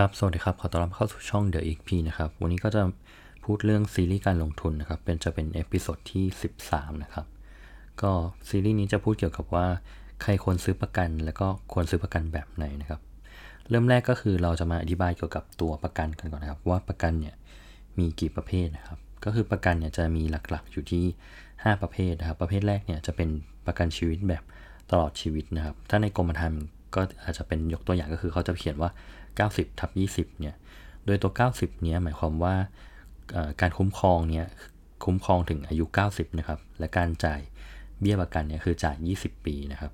ครับ สวัสดีครับ ขอต้อนรับเข้าสู่ช่อง The XP นะครับ วันนี้ก็จะพูดเรื่องซีรีส์การลงทุนนะครับ เป็นจะเป็น episode ที่ 13 นะครับ ก็ซีรีส์นี้จะพูดเกี่ยวกับว่าใครควรซื้อประกัน แล้วก็ควรซื้อประกันแบบไหนนะครับ เริ่มแรกก็คือเราจะมาอธิบายเกี่ยวกับตัวประกันกันก่อนนะครับ ว่าประกันเนี่ยมีกี่ประเภทนะครับ ก็คือประกันเนี่ยจะมีหลักๆอยู่ที่ 5 ประเภทนะครับ ประเภทแรกเนี่ยจะเป็นประกันชีวิตแบบตลอดชีวิตนะครับ ถ้าในกรมธรรม์ ก็อาจจะเป็นยกตัวอย่างก็คือเขาจะเขียนว่า 90ทับ20 เนี่ย โดยตัว 90 เนี้ยหมายความว่าการคุ้มครองเนี่ยคุ้มครองถึงอายุ 90 นะครับ และการจ่ายเบี้ยประกันเนี่ยคือจ่าย 20 ปีนะครับ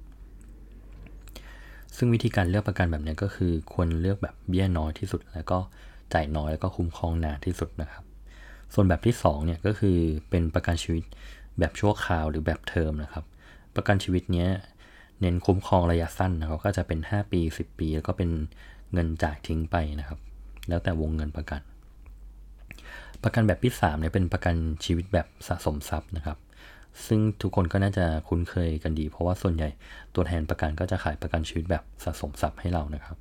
ซึ่งวิธีการเลือกประกันแบบนี้ก็คือควรเลือกแบบเบี้ยน้อยที่สุด แล้วก็จ่ายน้อยแล้วก็คุ้มครองนานที่สุดนะครับ ส่วนแบบที่2เนี่ยก็คือเป็นประกันชีวิตแบบชั่วคราวหรือแบบเทอมนะครับ ประกันชีวิตเนี้ย เน้นคุ้มครองระยะสั้นนะครับก็จะเป็น 5 ปี 10 ปี แล้วก็เป็นเงินจ่ายทิ้งไปนะครับ แล้วแต่วงเงินประกัน ประกันแบบที่3เนี่ยเป็นประกันชีวิตแบบสะสมทรัพย์นะครับ ซึ่งทุกคนก็น่าจะคุ้นเคยกันดี เพราะว่าส่วนใหญ่ตัวแทนประกันก็จะขายประกันชีวิตแบบสะสมทรัพย์ให้เรานะครับ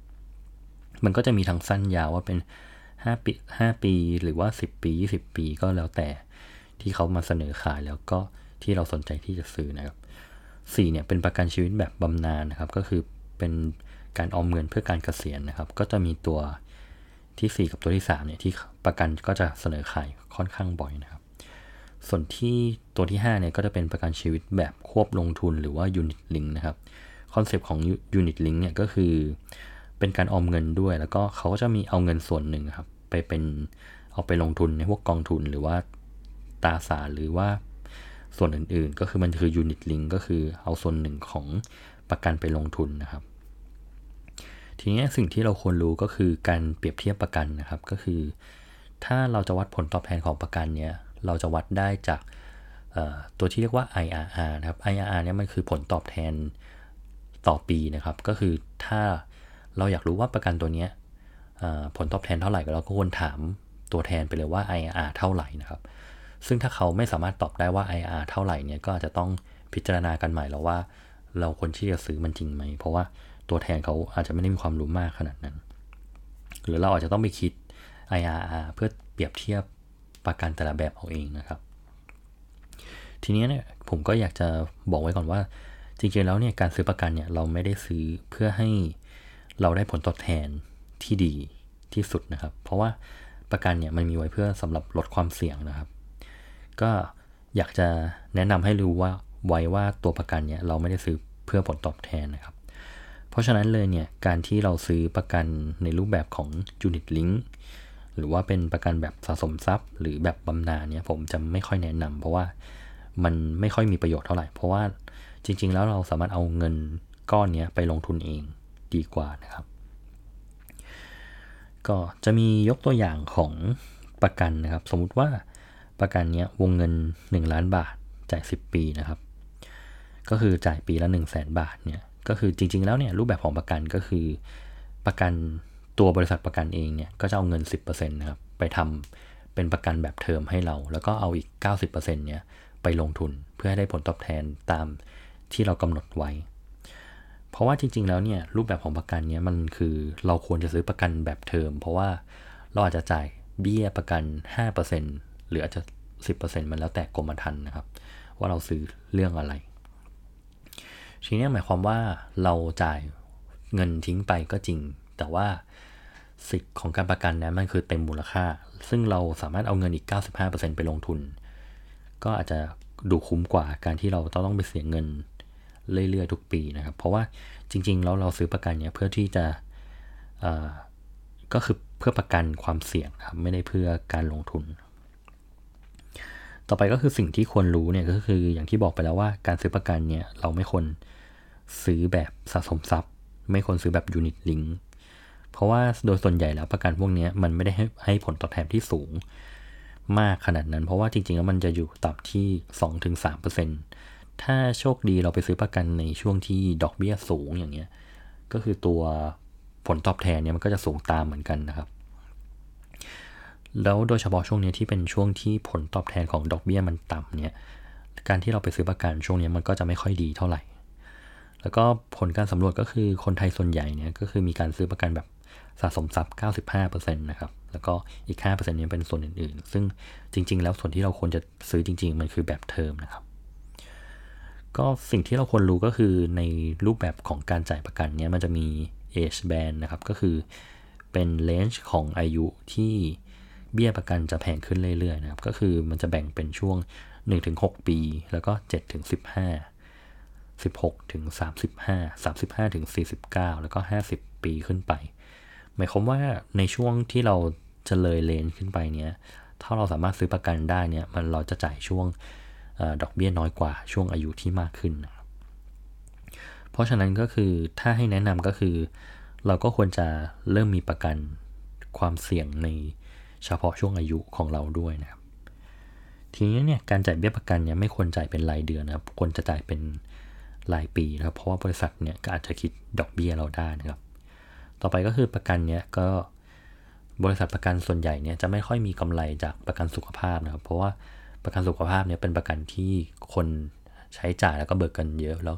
มันก็จะมีทั้งสั้นยาวว่าเป็น 5 ปี 5 ปีหรือว่า 10 ปี 20 ปีก็แล้วแต่ที่เขามาเสนอขายแล้วก็ที่เราสนใจที่จะซื้อนะครับ 4เนี่ยเป็นประกันชีวิตแบบบำนาญนะครับ ก็คือเป็นการออมเงินเพื่อการเกษียณนะครับ ก็จะมีตัวที่ 4 กับตัวที่3เนี่ยที่ประกันก็จะเสนอขายค่อนข้างบ่อยนะครับ ส่วนที่ตัวที่5เนี่ยก็จะเป็นประกันชีวิตแบบควบลงทุนหรือว่า unit link นะครับ concept ของ unit link เนี่ยก็คือเป็นการออมเงินด้วย แล้วก็เขาก็จะมีเอาเงินส่วนหนึ่งครับไปเป็นเอาไปลงทุนในพวกกองทุนหรือว่าตราสารหรือว่า ส่วนอื่นๆ ก็คือมันคือ unit link ก็คือเอาส่วนหนึ่งของประกันไปลงทุนนะครับ ทีนี้สิ่งที่เราควรรู้ก็คือการเปรียบเทียบประกันนะครับ ก็คือ ถ้าเราจะวัดผลตอบแทนของประกันเนี่ยเราจะวัดได้จากตัวที่เรียกว่า IRR นะครับ IRR เนี่ยมันคือผลตอบแทนต่อปีนะครับ ก็คือถ้าเราอยากรู้ว่าประกันตัวนี้ผลตอบแทนเท่าไหร่เราก็ควรถามตัวแทนไปเลยว่า IRR เท่าไหร่นะครับ ซึ่งถ้าเขาไม่สามารถตอบได้ว่า ir เท่าไหร่เนี่ยก็อาจจะต้องพิจารณากันใหม่แล้วว่า เราควรที่จะซื้อมันจริงไหม เพราะว่าตัวแทนเขาอาจจะไม่ได้มีความรู้มากขนาดนั้น หรือเราอาจจะต้องไปคิด IRR เพื่อเปรียบเทียบประกันแต่ละแบบเอาเองนะครับ ทีนี้เนี่ยผมก็อยากจะบอกไว้ก่อนว่า จริงๆแล้วเนี่ยการซื้อประกันเนี่ยเราไม่ได้ซื้อเพื่อให้เราได้ผลตอบแทนที่ดีที่สุดนะครับ เพราะว่าประกันเนี่ยมันมีไว้เพื่อสำหรับลดความเสี่ยงนะครับ ก็อยากจะแนะนำให้รู้ว่าไว้ว่าตัวประกันเนี่ยเราไม่ได้ซื้อเพื่อผลตอบแทนนะครับ เพราะฉะนั้นเลยเนี่ยการที่เราซื้อประกันในรูปแบบของ unit link หรือว่าเป็นประกันแบบสะสมทรัพย์ หรือแบบบำนาญเนี่ยผมจะไม่ค่อยแนะนำเพราะว่ามันไม่ค่อยมีประโยชน์เท่าไหร่ เพราะว่าจริง ๆ แล้วเราสามารถเอาเงินก้อนนี้ไปลงทุนเองดีกว่านะครับ ก็จะมียกตัวอย่างของประกันนะครับ สมมุติว่า ประกันนี้วงเงิน 1 ล้านบาทจ่าย 10 ปีนะครับ ก็คือจ่ายปีละ 1 0 0 0 0แบาทเนี่ยก็คือจริง ๆ แล้วเนี่ยรูปแบบของประกันก็คือประกันตัวบริษัทประกันเองเนี่ยก็จะเอาเงิน 10%นะครับไปทำเป็นประกันแบบเทอมให้เรา แล้วก็เอาอีก 90%เนี่ยไปลงทุนเพื่อให้ได้ผลตอบแทนตามที่เรากำหนดไว้ เพราะว่าจริง ๆ แล้วเนี่ยรูปแบบของประกันเนี่ยมันคือเราควรจะซื้อประกันแบบเทอม เพราะว่าเราอาจจะจ่ายเบี้ยประกัน 5% หรืออาจจะ 10%มันแล้วแต่กรมธรรม์นะครับ ว่าเราซื้อเรื่องอะไร ทีนี้หมายความว่าเราจ่ายเงินทิ้งไปก็จริง แต่ว่าสิทธิ์ของการประกันนะมันคือเต็มมูลค่า ซึ่งเราสามารถเอาเงินอีก 95%ไปลงทุน ก็อาจจะดูคุ้มกว่าการที่เราต้องไปเสียเงินเรื่อยๆทุกปีนะครับ เพราะว่าจริงๆแล้วเราซื้อประกันเนี่ยเพื่อที่จะก็คือเพื่อประกันความเสี่ยงครับไม่ได้เพื่อการลงทุน ต่อไปก็คือสิ่งที่ควรรู้เนี่ยก็คืออย่างที่บอกไปแล้วว่าการซื้อประกันเนี่ยเราไม่ควรซื้อแบบสะสมทรัพย์ ไม่ควรซื้อแบบยูนิตลิงเพราะว่าโดยส่วนใหญ่แล้วประกันพวกนี้มันไม่ได้ให้ให้ผลตอบแทนที่สูงมากขนาดนั้น เพราะว่าจริงๆแล้วมันจะอยู่ต่ำที่ 2-3%ถ้าโชคดีเราไปซื้อประกันในช่วงที่ดอกเบี้ยสูงอย่างเงี้ยก็คือตัวผลตอบแทนเนี่ยมันก็จะสูงตามเหมือนกันนะครับ แล้วโดยเฉพาะช่วงนี้ที่เป็นช่วงที่ผลตอบแทนของดอกเบี้ยมันต่ำเนี่ย การที่เราไปซื้อประกันช่วงนี้มันก็จะไม่ค่อยดีเท่าไหร่ แล้วก็ผลการสำรวจก็คือคนไทยส่วนใหญ่เนี่ยก็คือมีการซื้อประกันแบบสะสมทรัพย์ 95%นะครับ แล้วก็อีก5%เนี้เป็นส่วนอื่นๆ ซึ่งจริง ๆ แล้วส่วนที่เราควรจะซื้อจริง ๆ มันคือแบบเทอมนะครับ ก็สิ่งที่เราควรรู้ก็คือในรูปแบบของการจ่ายประกันเนี้ยมันจะมี age band นะครับ ก็คือเป็น range ของอายุที่ เบี้ยประกันจะแพงขึ้นเรื่อยๆนะครับก็คือมันจะแบ่งเป็นช่วง 1-6 ปี แล้วก็ 7-15 16ถึง35 35ถึง49 แล้วก็ 50 ปีขึ้นไป หมายความว่าในช่วงที่เราจะเลยเลนขึ้นไปเนี้ยถ้าเราสามารถซื้อประกันได้เนี่ยมันเราจะจ่ายช่วงอดอกเบี้ยน้อยกว่าช่วงอายุที่มากขึ้นนะครับเพราะฉะนั้นก็คือถ้าให้แนะนำก็คือ เราก็ควรจะเริ่มมีประกันความเสี่ยงใน เฉพาะช่วงอายุของเราด้วยนะครับทีนี้เนี่ยการจ่ายเบี้ยประกันเนี่ยไม่ควรจ่ายเป็นรายเดือนนะครับควรจะจ่ายเป็นรายปีนะครับ เพราะว่าบริษัทเนี่ยก็อาจจะคิดดอกเบี้ยเราได้นะครับ ต่อไปก็คือประกันเนี่ยก็บริษัทประกันส่วนใหญ่เนี่ยจะไม่ค่อยมีกำไรจากประกันสุขภาพนะครับ เพราะว่าประกันสุขภาพเนี่ยเป็นประกันที่คนใช้จ่ายแล้วก็เบิกกันเยอะแล้ว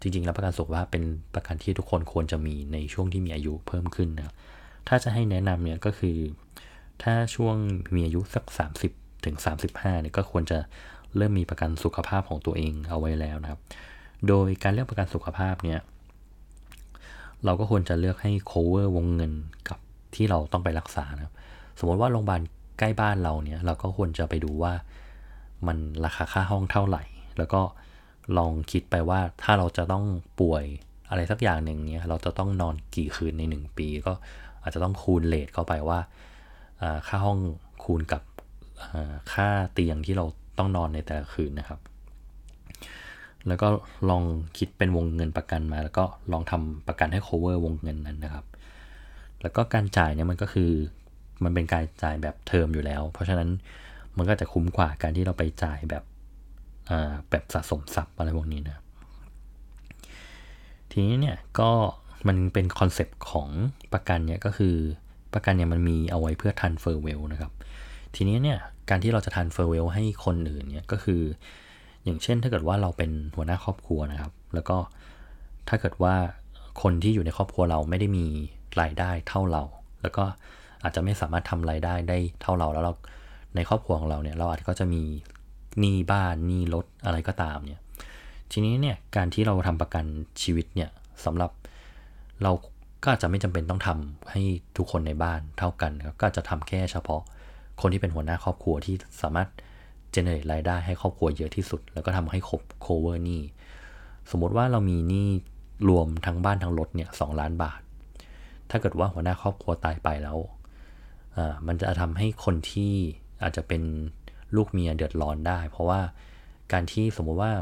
จริงๆ แล้วประกันสุขภาพเป็นประกันที่ทุกคนควรจะมีในช่วงที่มีอายุเพิ่มขึ้นนะครับถ้าจะให้แนะนำเนี่ยก็คือ ถ้าช่วงมีอายุสัก 30ถึง35เนี่ยก็ควรจะเริ่มมีประกันสุขภาพของตัวเองเอาไว้แล้วนะครับ โดยการเลือกประกันสุขภาพเนี่ยเราก็ควรจะเลือกให้ cover วงเงินกับที่เราต้องไปรักษานะครับ สมมติว่าโรงพยาบาลใกล้บ้านเราเนี่ยเราก็ควรจะไปดูว่ามันราคาค่าห้องเท่าไหร่ แล้วก็ลองคิดไปว่าถ้าเราจะต้องป่วยอะไรสักอย่างหนึ่งเนี่ยเราจะต้องนอนกี่คืนใน 1 ปี ก็อาจจะต้องคูณเลทเข้าไปว่า ค่าห้องคูณกับค่าเตียงที่เราต้องนอนในแต่ละคืนนะครับ แล้วก็ลองคิดเป็นวงเงินประกันมา แล้วก็ลองทำประกันให้ cover วงเงินนั้นนะครับ แล้วก็การจ่ายเนี่ยมันก็คือมันเป็นการจ่ายแบบเทอมอยู่แล้ว เพราะฉะนั้นมันก็จะคุ้มกว่าการที่เราไปจ่ายแบบแบบสะสมทรัพย์อะไรพวกนี้นะ ทีนี้เนี่ยก็มันเป็น concept ของประกันเนี่ยก็คือ ประกันเนี่ยมันมีเอาไว้เพื่อ transfer wealth นะครับ ทีนี้เนี่ยการที่เราจะ transfer wealth ให้คนอื่นเนี่ยก็คือ อย่างเช่นถ้าเกิดว่าเราเป็นหัวหน้าครอบครัวนะครับ แล้วก็ถ้าเกิดว่าคนที่อยู่ในครอบครัวเราไม่ได้มีรายได้เท่าเรา แล้วก็อาจจะไม่สามารถทำรายได้ได้เท่าเราแล้วเราในครอบครัวของเราเนี่ยเราอาจจะก็จะมีหนี้บ้านหนี้รถอะไรก็ตามเนี่ยทีนี้เนี่ยการที่เราทำประกันชีวิตเนี่ยสำหรับเรา ก็อาจจะไม่จำเป็นต้องทำให้ทุกคนในบ้านเท่ากันก็จะทำแค่เฉพาะ คนที่เป็นหัวหน้าครอบครัวที่สามารถเจเนเรตรายได้ให้ครอบครัวเยอะที่สุด แล้วก็ทำให้ครบ cover หนี้สมมติว่าเรามีหนี้รวมทั้งบ้านทั้งรถเนี่ยสล้านบาท ถ้าเกิดว่าหัวหน้าครอบครัวตายไปแล้วมันจะทำให้คนที่อาจจะเป็นลูกเมียเดือดร้อนได้ เพราะว่าการที่สมมติว่า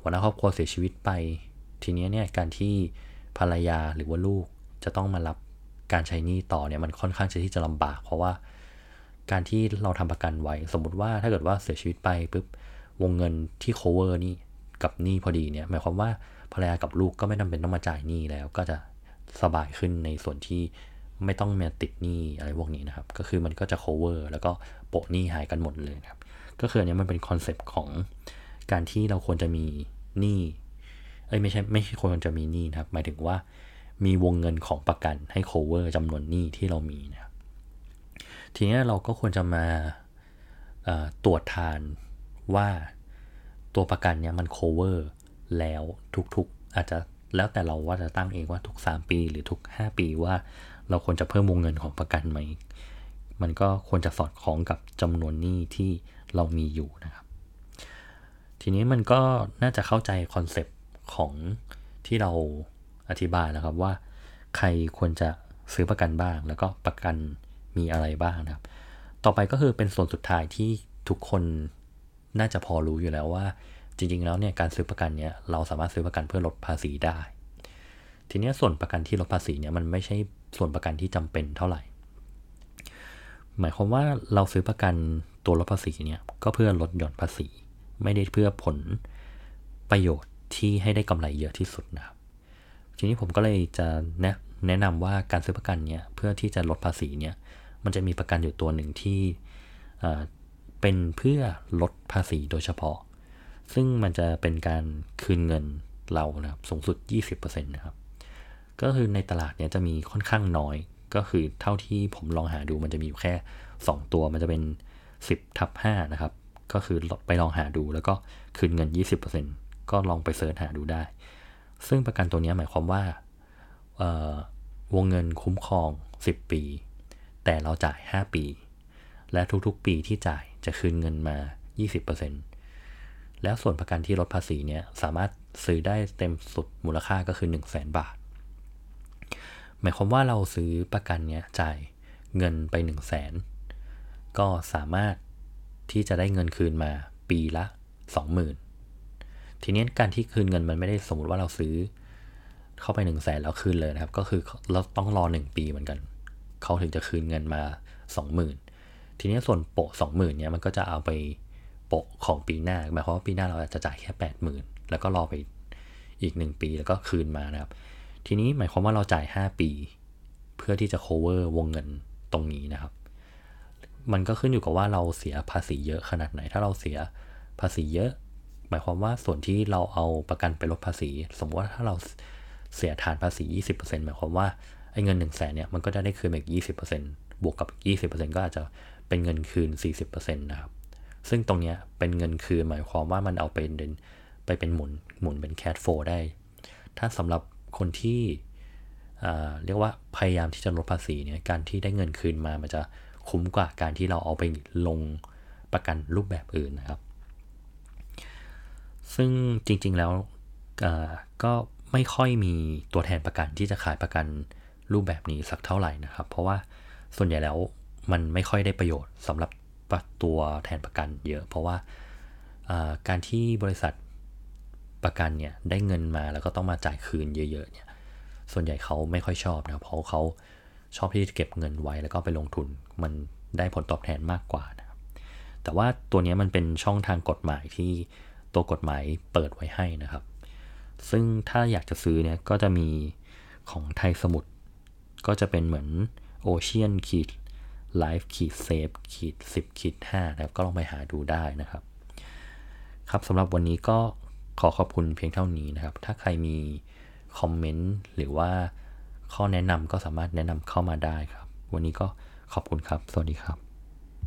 หัวหน้าครอบครัวเสียชีวิตไป ทีนี้เนี่ยการที่ ภรรยาหรือว่าลูกจะต้องมารับการใช้หนี้ต่อเนี่ยมันค่อนข้างจะที่จะลำบาก เพราะว่าการที่เราทำประกันไว้ สมมุติว่าถ้าเกิดว่าเสียชีวิตไปปุ๊บวงเงินที่ cover นี่กับหนี้พอดีเนี่ยหมายความว่าภรรยากับลูกก็ไม่จาเป็นต้องมาจ่ายหนี้แล้วก็จะสบายขึ้นในส่วนที่ไม่ต้องมาติดหนี้อะไรพวกนี้นะครับ ก็คือมันก็จะ cover แล้วก็โปะหนี้หายกันหมดเลยครับ ก็คืออันนี้มันเป็นคอนเซปต์ของการที่เราควรจะมีหนี้ เอ้ยไม่ใช่ไม่ใช่ควรจะมีหนี้นะครับ หมายถึงว่ามีวงเงินของประกันให้ cover จำนวนหนี้ที่เรามีนะครับทีนี้เราก็ควรจะมาตรวจทานว่าตัวประกันเนี่ยมัน cover แล้วทุกๆ อาจจะแล้วแต่เราว่าจะตั้งเองว่าทุก 3 ปีหรือทุก 5 ปีว่าเราควรจะเพิ่มวงเงินของประกันไหม มันก็ควรจะสอดคล้องกับจำนวนหนี้ที่เรามีอยู่นะครับ ทีนี้มันก็น่าจะเข้าใจคอนเซปต์ ของที่เราอธิบายแล้วครับว่า ใครควรจะซื้อประกันบ้าง แล้วก็ประกันมีอะไรบ้างนะครับ ต่อไปก็คือเป็นส่วนสุดท้ายที่ทุกคนน่าจะพอรู้อยู่แล้วว่า จริง ๆ แล้วเนี่ยการซื้อประกันเนี่ยเราสามารถซื้อประกันเพื่อลดภาษีได้ ทีนี้ส่วนประกันที่ลดภาษีเนี่ยมันไม่ใช่ส่วนประกันที่จำเป็นเท่าไหร่ หมายความว่าเราซื้อประกันตัวลดภาษีเนี่ยก็เพื่อลดหย่อนภาษี ไม่ได้เพื่อผลประโยชน์ ที่ให้ได้กำไรเยอะที่สุดนะครับ ทีนี้ผมก็เลยจะแนะแนะนำว่าการซื้อประกันเนี่ยเพื่อที่จะลดภาษีเนี่ยมันจะมีประกันอยู่ตัวหนึ่งที่เป็นเพื่อลดภาษีโดยเฉพาะ ซึ่งมันจะเป็นการคืนเงินเรานะครับสูงสุด 20%นะครับ ก็คือในตลาดเนี้ยจะมีค่อนข้างน้อย ก็คือเท่าที่ผมลองหาดูมันจะมีอยู่แค่ 2 ตัวมันจะเป็น 10ทับ5นะครับ ก็คือไปลองหาดูแล้วก็คืนเงิน 20% ก็ลองไปเสิร์ชหาดูได้ ซึ่งประกันตัวนี้หมายความว่าวงเงินคุ้มครอง 10 ปี แต่เราจ่าย 5 ปี และทุกๆปีที่จ่ายจะคืนเงินมา 20%แล้วส่วนประกันที่ลดภาษีเนี่ยสามารถซื้อได้เต็มสุดมูลค่าก็คือ 1 0 0 0 0แบาท หมายความว่าเราซื้อประกันเนี้ยจ่ายเงินไป 1 0 0 0 0แสนก็สามารถที่จะได้เงินคืนมาปีละ 20,000 ทีนี้การที่คืนเงินมันไม่ได้สมมติว่าเราซื้อ เข้าไป1นึ่งแสนแล้วคืนเลยนะครับ ก็คือเราต้องรอ 1 ปีเหมือนกันเขาถึงจะคืนเงินมา 20,000 ทีนี้ส่วนโปะ20,000เนี่ยมันก็จะเอาไปโปะของปีหน้าหมายความว่าปีหน้าเราอาจจะจ่ายแค่ 80,000 แล้วก็รอไปอีก 1 ปีแล้วก็คืนมานะครับ ทีนี้หมายความว่าเราจ่าย 5 ปี เพื่อที่จะ cover วงเงินตรงนี้นะครับ มันก็ขึ้นอยู่กับว่าเราเสียภาษีเยอะขนาดไหน ถ้าเราเสียภาษีเยอะ หมายความว่าส่วนที่เราเอาประกันไปลดภาษี สมมติว่าถ้าเราเสียฐานภาษี 20%หมายความว่าไอ้เงิน1นึ่งแสนเนี่ยมันก็จะได้คืนอีก 20%บวกกับ 20%ก็อาจจะเป็นเงินคืน 40%นะครับ ซึ่งตรงนี้เป็นเงินคืนหมายความว่ามันเอาไปเป็นไปเป็นหมุนหมุนเป็นแคดโฟได้ ถ้าสำหรับคนที่เรียกว่าพยายามที่จะลดภาษีเนี่ยการที่ได้เงินคืนมามันจะคุ้มกว่าการที่เราเอาไปลงประกันรูปแบบอื่นนะครับ ซึ่งจริงๆแล้วก็ไม่ค่อยมีตัวแทนประกันที่จะขายประกันรูปแบบนี้สักเท่าไหร่นะครับ เพราะว่าส่วนใหญ่แล้วมันไม่ค่อยได้ประโยชน์สำหรับตัวแทนประกันเยอะ เพราะว่าการที่บริษัทประกันเนี่ยได้เงินมาแล้วก็ต้องมาจ่ายคืนเยอะๆเนี่ยส่วนใหญ่เขาไม่ค่อยชอบนะเพราะเขาชอบที่จะเก็บเงินไว้แล้วก็ไปลงทุนมันได้ผลตอบแทนมากกว่านะครับแต่ว่าตัวนี้มันเป็นช่องทางกฎหมายที่ ตัวกฎหมายเปิดไว้ให้นะครับ ซึ่งถ้าอยากจะซื้อเนี่ยก็จะมีของไทยสมุทรก็จะเป็นเหมือน Ocean ขีด Life ขีด Save ขีดสิบขีดห้านะครับ ก็ลองไปหาดูได้นะครับ ครับสำหรับวันนี้ก็ขอขอบคุณเพียงเท่านี้นะครับ ถ้าใครมี comment หรือว่าข้อแนะนำก็สามารถแนะนำเข้ามาได้ครับ วันนี้ก็ขอบคุณครับ สวัสดีครับ